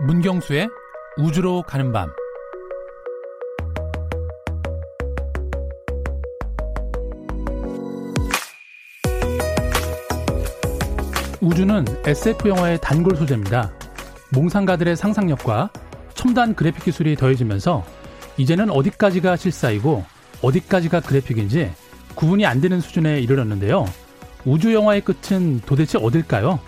문경수의 우주로 가는 밤 우주는 SF 영화의 단골 소재입니다. 몽상가들의 상상력과 첨단 그래픽 기술이 더해지면서 이제는 어디까지가 실사이고 어디까지가 그래픽인지 구분이 안 되는 수준에 이르렀는데요. 우주 영화의 끝은 도대체 어딜까요?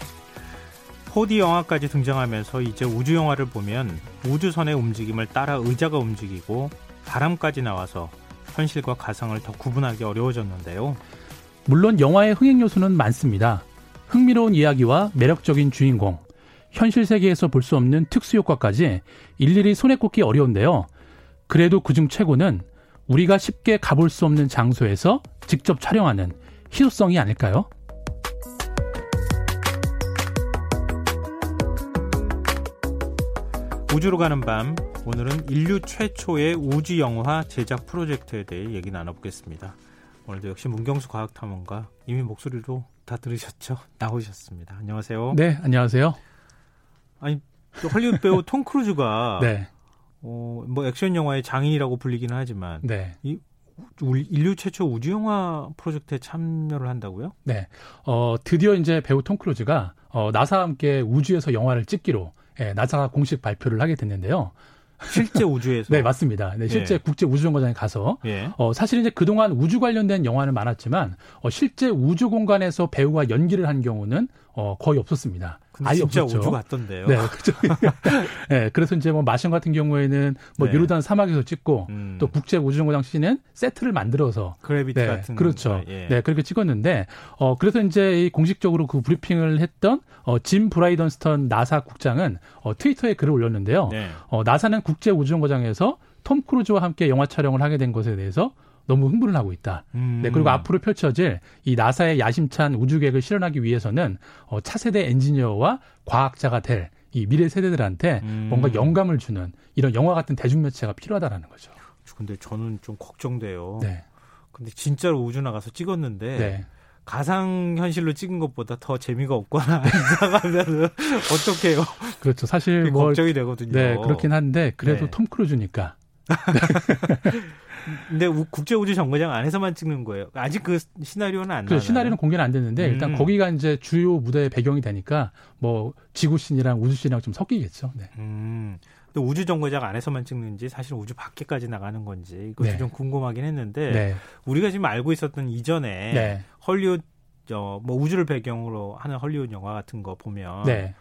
4D 영화까지 등장하면서 이제 우주 영화를 보면 우주선의 움직임을 따라 의자가 움직이고 바람까지 나와서 현실과 가상을 더 구분하기 어려워졌는데요. 물론 영화의 흥행 요소는 많습니다. 흥미로운 이야기와 매력적인 주인공, 현실 세계에서 볼 수 없는 특수 효과까지 일일이 손에 꼽기 어려운데요. 그래도 그중 최고는 우리가 쉽게 가볼 수 없는 장소에서 직접 촬영하는 희소성이 아닐까요? 우주로 가는 밤 오늘은 인류 최초의 우주 영화 제작 프로젝트에 대해 얘기 나눠보겠습니다. 오늘도 역시 문경수 과학탐험가 이미 목소리로 다 들으셨죠? 나오셨습니다. 안녕하세요. 네, 안녕하세요. 아니 또 헐리우드 배우 톰 크루즈가 네, 어, 뭐 액션 영화의 장인이라고 불리기는 하지만 네, 이 우- 인류 최초 우주 영화 프로젝트에 참여를 한다고요? 네. 어, 드디어 이제 배우 톰 크루즈가 어, 나사와 함께 우주에서 영화를 찍기로 예, 나사가 공식 발표를 하게 됐는데요. 실제 우주에서 네, 맞습니다. 네, 실제 예. 국제 우주정거장에 가서 예. 어, 사실 이제 그동안 우주 관련된 영화는 많았지만 어, 실제 우주 공간에서 배우가 연기를 한 경우는 어, 거의 없었습니다. 근데 아예 진짜 없었죠. 우주 같던데요. 네, 그렇죠. 네, 그래서 이제 뭐 마션 같은 경우에는 뭐 네. 요르단 사막에서 찍고 음, 또 국제 우주정거장 신은 세트를 만들어서 그래비티 네, 같은 그렇죠. 거, 예. 네, 그렇게 찍었는데, 어, 그래서 이제 이 공식적으로 그 브리핑을 했던, 어, 짐 브라이든스틴 나사 국장은, 어, 트위터에 글을 올렸는데요. 네. 어, 나사는 국제 우주정거장에서 톰 크루즈와 함께 영화 촬영을 하게 된 것에 대해서 너무 흥분을 하고 있다. 음. 네, 그리고 앞으로 펼쳐질 이 나사의 야심찬 우주 계획을 실현하기 위해서는, 어, 차세대 엔지니어와 과학자가 될 이 미래 세대들한테 음. 뭔가 영감을 주는 이런 영화 같은 대중 매체가 필요하다라는 거죠. 근데 저는 좀 걱정돼요. 네. 근데 진짜로 우주 나가서 찍었는데 네. 가상 현실로 찍은 것보다 더 재미가 없거나 이상하면은 어떡해요? 그렇죠. 사실 뭐 걱정이 되거든요. 네, 그렇긴 한데 그래도 네. 톰 크루즈니까. 근데 우- 국제 우주 정거장 안에서만 찍는 거예요. 아직 그 시나리오는 안그 나와요. 시나리오는 공개는 안 됐는데 일단 음. 거기가 이제 주요 무대의 배경이 되니까 뭐 지구신이랑 우주신이랑 좀 섞이겠죠. 네. 음. 우주 정거장 안에서만 찍는지 사실 우주 밖에까지 나가는 건지 이것도 네. 좀 궁금하긴 했는데 네. 우리가 지금 알고 있었던 이전에 네. 헐리우드 어, 뭐 우주를 배경으로 하는 헐리우드 영화 같은 거 보면 네.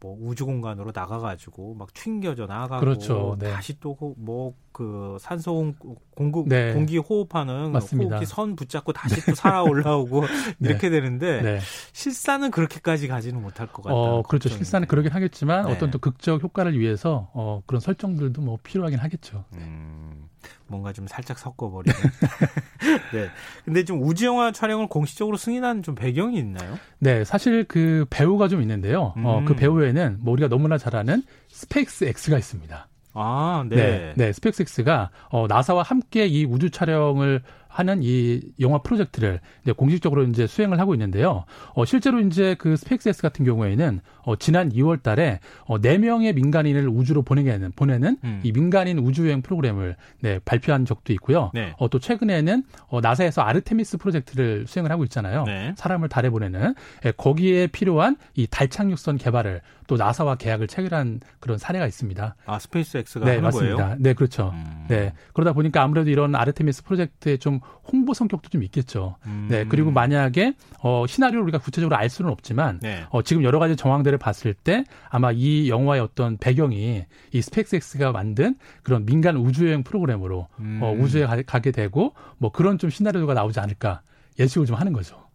뭐 우주 공간으로 나가가지고 막 튕겨져 나가고 그렇죠. 네. 다시 또 뭐 그 산소 공- 공급 네. 공기 호흡하는 맞습니다. 호흡기 선 붙잡고 다시 또 살아 올라오고 이렇게 되는데 네. 실사는 그렇게까지 가지는 못할 것 같다. 어, 그렇죠. 실사는 그러긴 하겠지만 네. 어떤 또 극적 효과를 위해서 어, 그런 설정들도 뭐 필요하긴 하겠죠. 음, 뭔가 좀 살짝 섞어버리는. 네. 근데 좀 우주 영화 촬영을 공식적으로 승인한 좀 배경이 있나요? 네, 사실 그 배후가 좀 있는데요. 어, 음. 그 배후에는 뭐 우리가 너무나 잘 아는 스페이스 X가 있습니다. 아, 네. 네, 네, 스페이스X가 어, 나사와 함께 이 우주 촬영을 하는 이 영화 프로젝트를 이제 공식적으로 이제 수행을 하고 있는데요. 어, 실제로 이제 그 스페이스X 같은 경우에는 어, 지난 2월 달에 어, 4명의 민간인을 우주로 보내는, 보내는 음. 이 민간인 우주여행 프로그램을 네, 발표한 적도 있고요. 네. 어, 또 최근에는 어, 나사에서 아르테미스 프로젝트를 수행을 하고 있잖아요. 네. 사람을 달에 보내는 예, 거기에 필요한 이 달 착륙선 개발을 또 나사와 계약을 체결한 그런 사례가 있습니다. 아, 스페이스 X가 네, 하는 맞습니다. 거예요? 네, 그렇죠. 음. 네. 그러다 보니까 아무래도 이런 아르테미스 프로젝트의 좀 홍보 성격도 좀 있겠죠. 음. 네. 그리고 만약에, 어, 시나리오를 우리가 구체적으로 알 수는 없지만, 네. 어, 지금 여러 가지 정황들을 봤을 때 아마 이 영화의 어떤 배경이 이 스페이스X가 만든 그런 민간 우주 여행 프로그램으로 음. 어, 우주에 가, 가게 되고 뭐 그런 좀 시나리오가 나오지 않을까 예측을 좀 하는 거죠.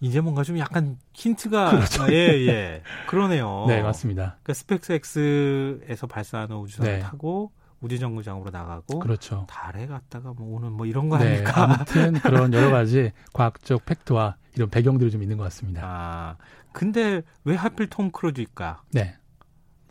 이제 뭔가 좀 약간 힌트가 그렇죠. 아, 예, 예. 그러네요. 네, 맞습니다. 그러니까 스페이스 X에서 발사하는 우주선을 네. 타고 우주 정거장으로 나가고 그렇죠. 달에 갔다가 뭐 오는 뭐 이런 거 네, 아닐까? 아무튼 그런 여러 가지 과학적 팩트와 이런 배경들이 좀 있는 것 같습니다. 아. 근데 왜 하필 톰 크루즈일까? 네.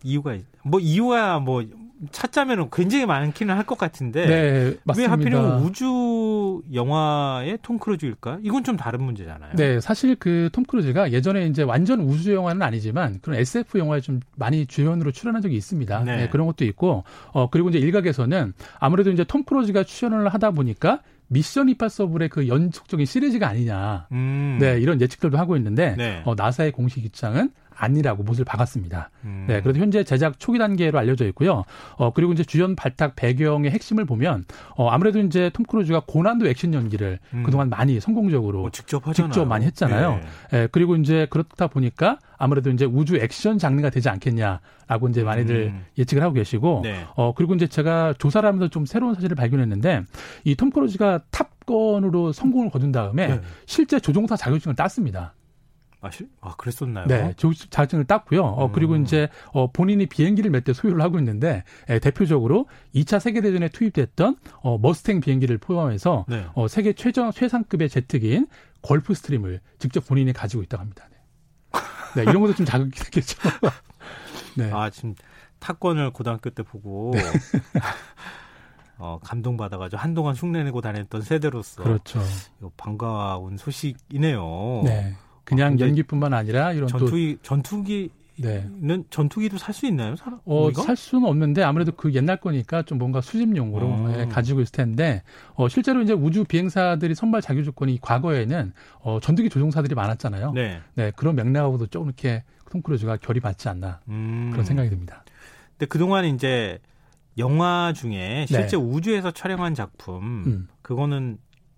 이유가 있- 뭐 이유야 뭐 찾자면 굉장히 많기는 할 것 같은데 네, 맞습니다. 왜 하필이면 우주 영화의 톰 크루즈일까? 이건 좀 다른 문제잖아요. 네, 사실 그 톰 크루즈가 예전에 이제 완전 우주 영화는 아니지만 그런 SF 영화에 좀 많이 주연으로 출연한 적이 있습니다. 네. 네, 그런 것도 있고 어 그리고 이제 일각에서는 아무래도 이제 톰 크루즈가 출연을 하다 보니까 미션 임파서블의 그 연속적인 시리즈가 아니냐. 음. 네, 이런 예측들도 하고 있는데 네. 어, 나사의 공식 입장은 아니라고 못을 박았습니다. 음. 네, 그래도 현재 제작 초기 단계로 알려져 있고요. 어, 그리고 이제 주연 발탁 배경의 핵심을 보면 어, 아무래도 이제 톰 크루즈가 고난도 액션 연기를 음. 그동안 많이 성공적으로 어, 직접, 직접 많이 했잖아요. 네. 네, 그리고 이제 그렇다 보니까 아무래도 이제 우주 액션 장르가 되지 않겠냐라고 이제 많이들 음. 예측을 하고 계시고 네. 어, 그리고 이제 제가 조사를 하면서 좀 새로운 사실을 발견했는데 이 톰 크루즈가 탑건으로 성공을 거둔 다음에 네. 실제 조종사 자격증을 땄습니다. 아, 실? 아, 그랬었나요? 네, 자격증을 땄고요. 어, 그리고 음. 이제 어, 본인이 비행기를 몇 대 소유를 하고 있는데 에, 대표적으로 2차 세계 대전에 투입됐던 어, 머스탱 비행기를 포함해서 네. 어, 세계 최저 최상급의 제트기인 골프 스트림을 직접 본인이 가지고 있다고 합니다. 네, 네 이런 것도 좀 자극이 되겠죠. 네. 아, 지금 타권을 고등학교 때 보고 네. 어, 감동받아가지고 한동안 흉내내고 다녔던 세대로서 그렇죠. 반가운 소식이네요. 네. 그냥 아, 연기뿐만 아니라 이런 전투기 또, 전투기 네. 는 전투기도 살 수 있나요? 살, 어, 살 수는 없는데 아무래도 그 옛날 거니까 좀 뭔가 수집용으로 어. 예, 가지고 있을 텐데 어, 실제로 이제 우주 비행사들이 선발 자격 조건이 과거에는 어, 전투기 조종사들이 많았잖아요. 네. 네 그런 맥락하고도 조금 이렇게 톰 크루즈가 결이 맞지 않나 음. 그런 생각이 듭니다. 근데 그동안 이제 영화 중에 실제 네. 우주에서 촬영한 작품 음. 그거는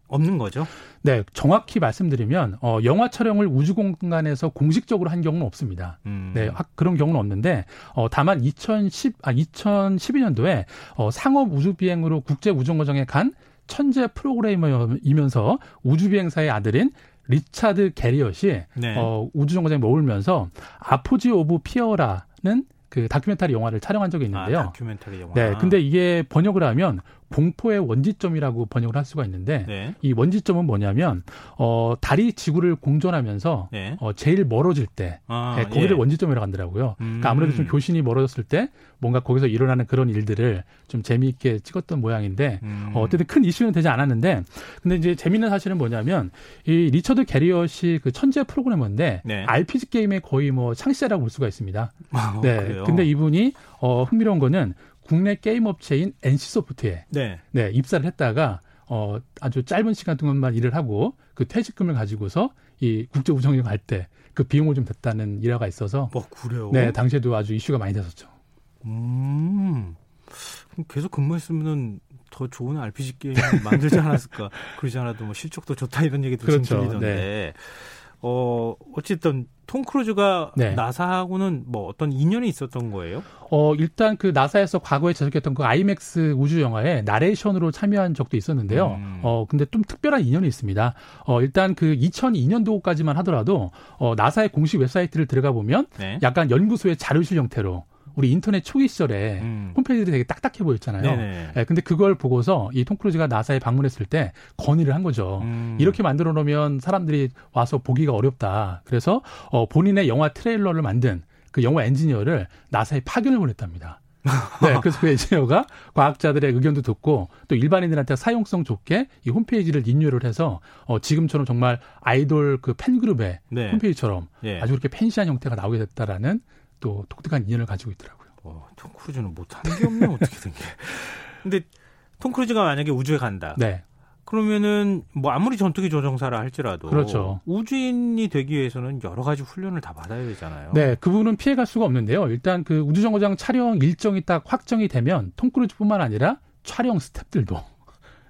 없는 거죠? 네, 정확히 말씀드리면 어, 영화 촬영을 우주 공간에서 공식적으로 한 경우는 없습니다. 음. 네, 그런 경우는 없는데 어, 다만 2010 아 2012년도에 어, 상업 우주 비행으로 국제 우주정거장에 간 천재 프로그래머이면서 우주 비행사의 아들인 리차드 게리엇이 네. 어, 우주정거장에 머물면서 Apogee of Fear라는 그 다큐멘터리 영화를 촬영한 적이 있는데요. 아, 다큐멘터리 영화. 네, 근데 이게 번역을 하면 공포의 원지점이라고 번역을 할 수가 있는데 네. 이 원지점은 뭐냐면 어 달이 지구를 공전하면서 네. 어 제일 멀어질 때 아, 네, 거기를 예. 원지점이라고 하더라고요. 음. 그러니까 아무래도 좀 교신이 멀어졌을 때 뭔가 거기서 일어나는 그런 일들을 좀 재미있게 찍었던 모양인데 음. 어, 어쨌든 큰 이슈는 되지 않았는데 근데 이제 재미있는 사실은 뭐냐면 이 리처드 게리엇이 그 천재 프로그래머인데 네. RPG 게임의 거의 뭐 창시자라고 볼 수가 있습니다. 아, 네. 그래요? 근데 이분이 어 흥미로운 거는 국내 게임 업체인 NC소프트에 네. 네, 입사를 했다가 어 아주 짧은 시간 동안만 일을 하고 그 퇴직금을 가지고서 이 국제 우주여행 갈 때 그 비용을 좀 댔다는 일화가 있어서 뭐 그래요? 네, 당시에도 아주 이슈가 많이 됐었죠. 음. 계속 근무했으면은 더 좋은 RPG 게임 만들지 않았을까? 그러지 않아도 뭐 실적도 좋다 이런 얘기도 그렇죠. 들리던데. 네. 어, 어쨌든 톰 크루즈가 네. 나사하고는 뭐 어떤 인연이 있었던 거예요? 어, 일단 그 나사에서 과거에 제작했던 그 아이맥스 우주 영화에 나레이션으로 참여한 적도 있었는데요. 음. 어, 근데 좀 특별한 인연이 있습니다. 어, 일단 그 2002년도까지만 하더라도 어, 나사의 공식 웹사이트를 들어가 보면 네. 약간 연구소의 자료실 형태로 우리 인터넷 초기 시절에 음. 홈페이지들이 되게 딱딱해 보였잖아요. 네, 예, 근데 그걸 보고서 이 톰 크루즈가 나사에 방문했을 때 건의를 한 거죠. 음. 이렇게 만들어 놓으면 사람들이 와서 보기가 어렵다. 그래서 어, 본인의 영화 트레일러를 만든 그 영화 엔지니어를 나사에 파견을 보냈답니다. 네, 그래서 그 엔지니어가 과학자들의 의견도 듣고 또 일반인들한테 사용성 좋게 이 홈페이지를 리뉴얼을 해서 어, 지금처럼 정말 아이돌 그 팬그룹의 네. 홈페이지처럼 예. 아주 그렇게 팬시한 형태가 나오게 됐다라는 또 독특한 인연을 가지고 있더라고요. 어, 톰 크루즈는 못하는 게 없네 어떻게 된 게. 근데 톰 크루즈가 만약에 우주에 간다. 네. 그러면은 뭐 아무리 전투기 조종사라 할지라도 그렇죠. 우주인이 되기 위해서는 여러 가지 훈련을 다 받아야 되잖아요. 네, 그 부분은 피해갈 수가 없는데요. 일단 그 우주정거장 촬영 일정이 딱 확정이 되면 톰 크루즈뿐만 아니라 촬영 스탭들도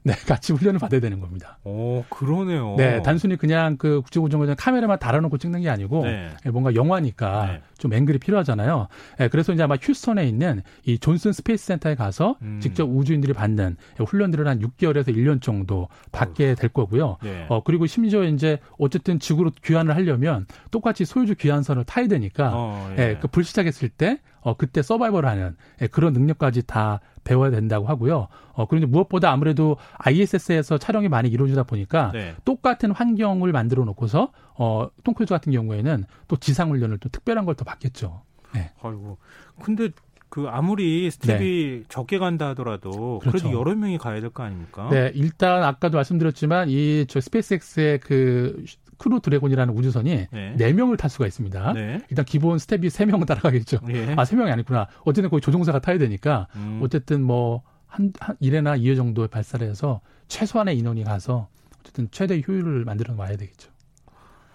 네, 같이 훈련을 받아야 되는 겁니다. 오, 그러네요. 네, 단순히 그냥 그 국제우주정거장 카메라만 달아놓고 찍는 게 아니고 네. 예, 뭔가 영화니까 네. 좀 앵글이 필요하잖아요. 네, 그래서 이제 아마 휴스턴에 있는 이 Johnson Space Center에 가서 음. 직접 우주인들이 받는 훈련들을 한 6개월에서 1년 정도 받게 될 거고요. 네. 어, 그리고 심지어 이제 어쨌든 지구로 귀환을 하려면 똑같이 소유즈 귀환선을 타야 되니까 어, 예. 그 불시착했을 때 어, 그때 서바이벌하는 예, 그런 능력까지 다 배워야 된다고 하고요. 어, 그런데 무엇보다 아무래도 ISS에서 촬영이 많이 이루어지다 보니까 네. 똑같은 환경을 만들어 놓고서 어, 톰 크루즈 같은 경우에는 또 지상 훈련을 또 특별한 걸 더 받겠죠. 네. 아이고. 근데 그 아무리 스텝이 네. 적게 간다 하더라도 그렇죠. 그래도 여러 명이 가야 될 거 아닙니까? 네, 일단 아까도 말씀드렸지만 이 저 스페이스X의 그 크루 드래곤이라는 우주선이 네. 4명을 탈 수가 있습니다. 네. 일단 기본 스텝이 3명 따라가겠죠. 예. 아, 3명이 아니구나. 어쨌든 거기 조종사가 타야 되니까 음. 어쨌든 뭐 한, 한 1회나 2회 정도 발사를 해서 최소한의 인원이 가서 어쨌든 최대 효율을 만들어 놔야 되겠죠.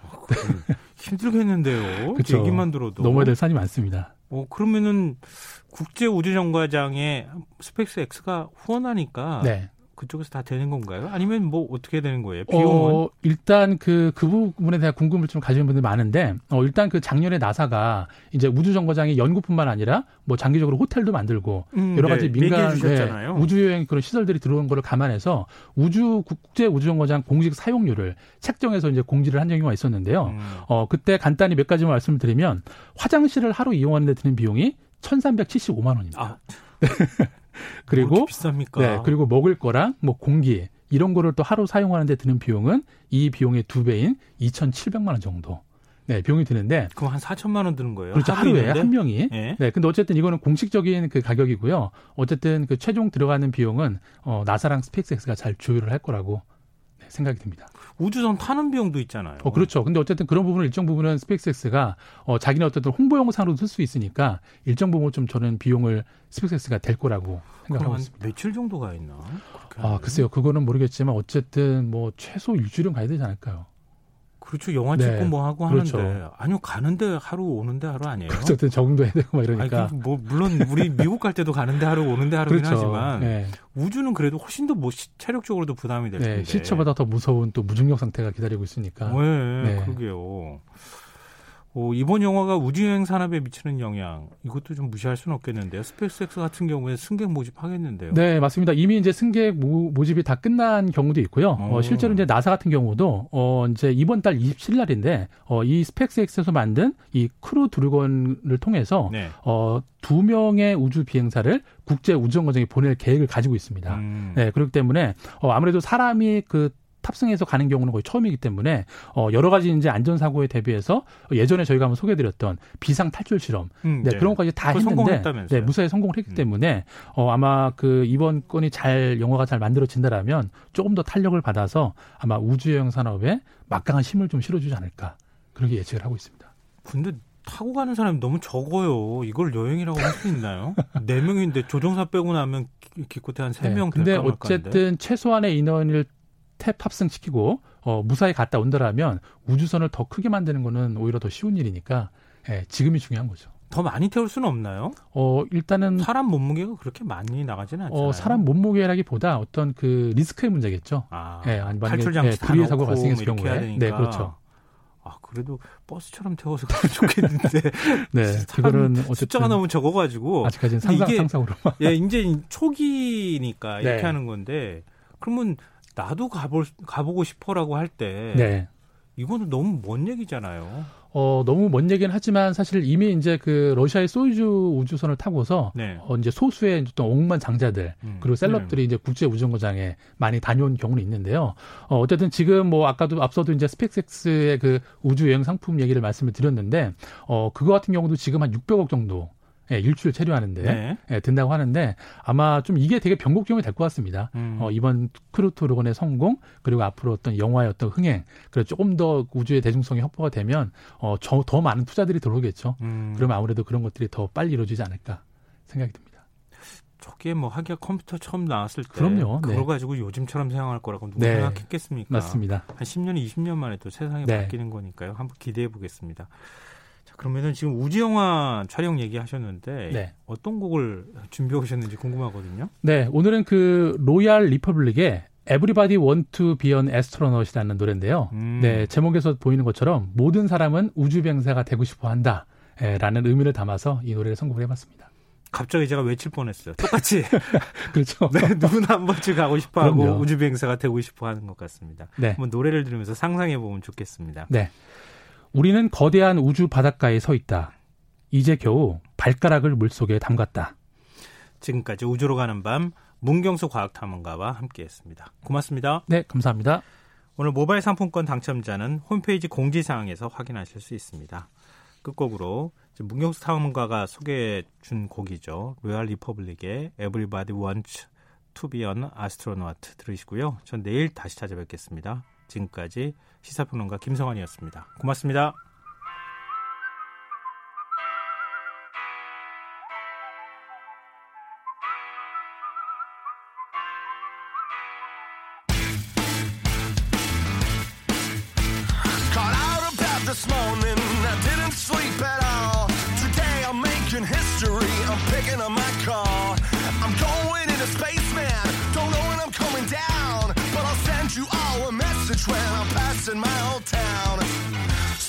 어, 힘들겠는데요. 그렇죠. 얘기만 들어도 넘어야 될 산이 많습니다. 어 그러면은 국제 우주정거장에 스페이스 X가 후원하니까 네. 그쪽에서 다 되는 건가요? 아니면 뭐 어떻게 되는 거예요? 비용은? 어, 일단 그, 그 부분에 대한 궁금을 좀 가지는 분들이 많은데, 어, 일단 그 작년에 나사가 이제 우주 정거장의 연구뿐만 아니라 뭐 장기적으로 호텔도 만들고 음, 여러 가지 네, 민간 네, 우주 여행 그런 시설들이 들어온 거를 감안해서 우주 국제 우주 정거장 공식 사용료를 책정해서 이제 공지를 한 경우가 있었는데요. 음. 어, 그때 간단히 몇 가지만 말씀을 드리면 화장실을 하루 이용하는 데 드는 비용이 1,375만 원입니다. 아. 그리고 비쌉니까? 네, 그리고 먹을 거랑 뭐 공기 이런 거를 또 하루 사용하는데 드는 비용은 이 비용의 두 배인 2,700만 원 정도. 네, 비용이 드는데. 그럼 한 4천만 원 드는 거예요? 그렇죠. 하루에 있는데? 한 명이. 네. 네. 근데 어쨌든 이거는 공식적인 그 가격이고요. 어쨌든 그 최종 들어가는 비용은 어, 나사랑 스페이스X가 잘 조율을 할 거라고 네, 생각이 듭니다. 우주선 타는 비용도 있잖아요. 어, 그렇죠. 근데 어쨌든 그런 부분을 일정 부분은 스페이스X가 어, 자기는 어쨌든 홍보 영상으로 쓸 수 있으니까 일정 부분 좀 저는 비용을 스페이스X가 될 거라고 생각하고 있습니다. 며칠 정도 가 있나? 아, 글쎄요. 그거는 모르겠지만 어쨌든 뭐 최소 일주일은 가야 되지 않을까요? 그렇죠. 영화 찍고 네. 뭐 하고 그렇죠. 하는데 아니요 가는데 하루 오는데 하루 아니에요. 그렇죠. 적응도 해야 되고 막 이러니까. 아니, 뭐 물론 우리 미국 갈 때도 가는데 하루 오는데 하루긴 그렇죠. 하지만 네. 우주는 그래도 훨씬 더뭐 체력적으로도 부담이 될 네. 텐데. 실체보다 더 무서운 또 무중력 상태가 기다리고 있으니까. 네, 네. 그러게요. 어, 이번 영화가 우주여행 산업에 미치는 영향 이것도 좀 무시할 수는 없겠는데요. 스페이스X 같은 경우에 승객 모집하겠는데요. 네, 맞습니다. 이미 이제 승객 모, 모집이 다 끝난 경우도 있고요. 어, 실제로 이제 나사 같은 경우도 어, 이제 이번 달 27일 날인데 어, 이 스페이스X에서 만든 이 크루 드래곤을 통해서 네. 어, 두 명의 우주 비행사를 국제 우주정거장에 보낼 계획을 가지고 있습니다. 음. 네, 그렇기 때문에 어, 아무래도 사람이 그 탑승해서 가는 경우는 거의 처음이기 때문에 어 여러 가지 이제 안전 사고에 대비해서 예전에 저희가 한번 소개해드렸던 비상 탈출 실험, 음, 네, 네. 그런 것까지 다 했는데 네, 무사히 성공을 했기 음. 때문에 어 아마 그 이번 건이 잘 영화가 잘 만들어진다라면 조금 더 탄력을 받아서 아마 우주 여행 산업에 막강한 힘을 좀 실어주지 않을까 그렇게 예측을 하고 있습니다. 근데 타고 가는 사람이 너무 적어요. 이걸 여행이라고 할 수 있나요? 네 명인데 조종사 빼고 나면 기껏해 한 세명 네, 근데 어쨌든 최소한의 인원을 탭 탑승시키고 어, 무사히 갔다 온다라면 우주선을 더 크게 만드는 거는 오히려 더 쉬운 일이니까 예, 지금이 중요한 거죠. 더 많이 태울 수는 없나요? 어, 일단은 사람 몸무게가 그렇게 많이 나가지는 않잖아요. 어, 사람 몸무게라기보다 어떤 그 리스크의 문제겠죠. 아, 예, 아니 만약에 예, 불의의 사고가 발생했을 경우에 네, 그렇죠. 아, 그래도 버스처럼 태워서 가면 좋겠는데. 네, 그거는 숫자가 너무 적어가지고 아직까지는 상상, 이게, 상상으로. 예, 이제 초기니까 이렇게 네. 하는 건데 그러면 나도 가볼 가보고 싶어라고 할때 네. 이거는 너무 먼 얘기잖아요. 어, 너무 먼 얘기는 하지만 사실 이미 이제 그 러시아의 소유주 우주선을 타고서 네. 어, 이제 소수의 어떤 억만 장자들 음. 그리고 셀럽들이 네. 이제 국제 우주정거장에 많이 다녀온 경우는 있는데요. 어, 어쨌든 지금 뭐 아까도 앞서도 이제 스펙스X의 그 우주 여행 상품 얘기를 말씀을 드렸는데 어, 그거 같은 경우도 지금 한 600억 정도 예, 일주일 체류하는데 네. 예, 든다고 하는데 아마 좀 이게 되게 변곡점이 될 것 같습니다. 음. 어, 이번 크루토르건의 성공 그리고 앞으로 어떤 영화의 어떤 흥행 그리고 조금 더 우주의 대중성이 확보가 되면 어, 저, 더 많은 투자들이 들어오겠죠. 음. 그러면 아무래도 그런 것들이 더 빨리 이루어지지 않을까 생각이 듭니다. 저게 뭐 하기가 컴퓨터 처음 나왔을 때 그럼요. 그거 네. 가지고 요즘처럼 사용할 거라고 누가 네. 생각했겠습니까? 맞습니다. 한 10년, 20년 만에 또 세상이 네. 바뀌는 거니까요. 한번 기대해 보겠습니다. 그러면은 지금 우주 영화 촬영 얘기하셨는데 네. 어떤 곡을 준비해 오셨는지 궁금하거든요. 네, 오늘은 그 Royal Republic의 to Be an Astronaut이라는 노래인데요. 음. 네, 제목에서 보이는 것처럼 모든 사람은 우주 비행사가 되고 싶어 한다. 라는 의미를 담아서 이 노래를 선곡을 해 봤습니다. 갑자기 제가 외칠 뻔했어요. 똑같이. 그렇죠. 네, 누구나 한 번쯤 가고 싶어 하고 우주 비행사가 되고 싶어 하는 것 같습니다. 네. 한번 노래를 들으면서 상상해 보면 좋겠습니다. 네. 우리는 거대한 우주 바닷가에 서 있다. 이제 겨우 발가락을 물속에 담갔다. 지금까지 우주로 가는 밤 문경수 과학탐험가와 함께했습니다. 고맙습니다. 네, 감사합니다. 오늘 모바일 상품권 당첨자는 홈페이지 공지사항에서 확인하실 수 있습니다. 끝곡으로 문경수 탐험가가 소개해 준 곡이죠. Royal Republic의 Everybody Wants to be an Astronaut 들으시고요. 전 내일 다시 찾아뵙겠습니다. 지금까지 시사평론가 김성환이었습니다. 고맙습니다. you all a message when I'm passing my old town.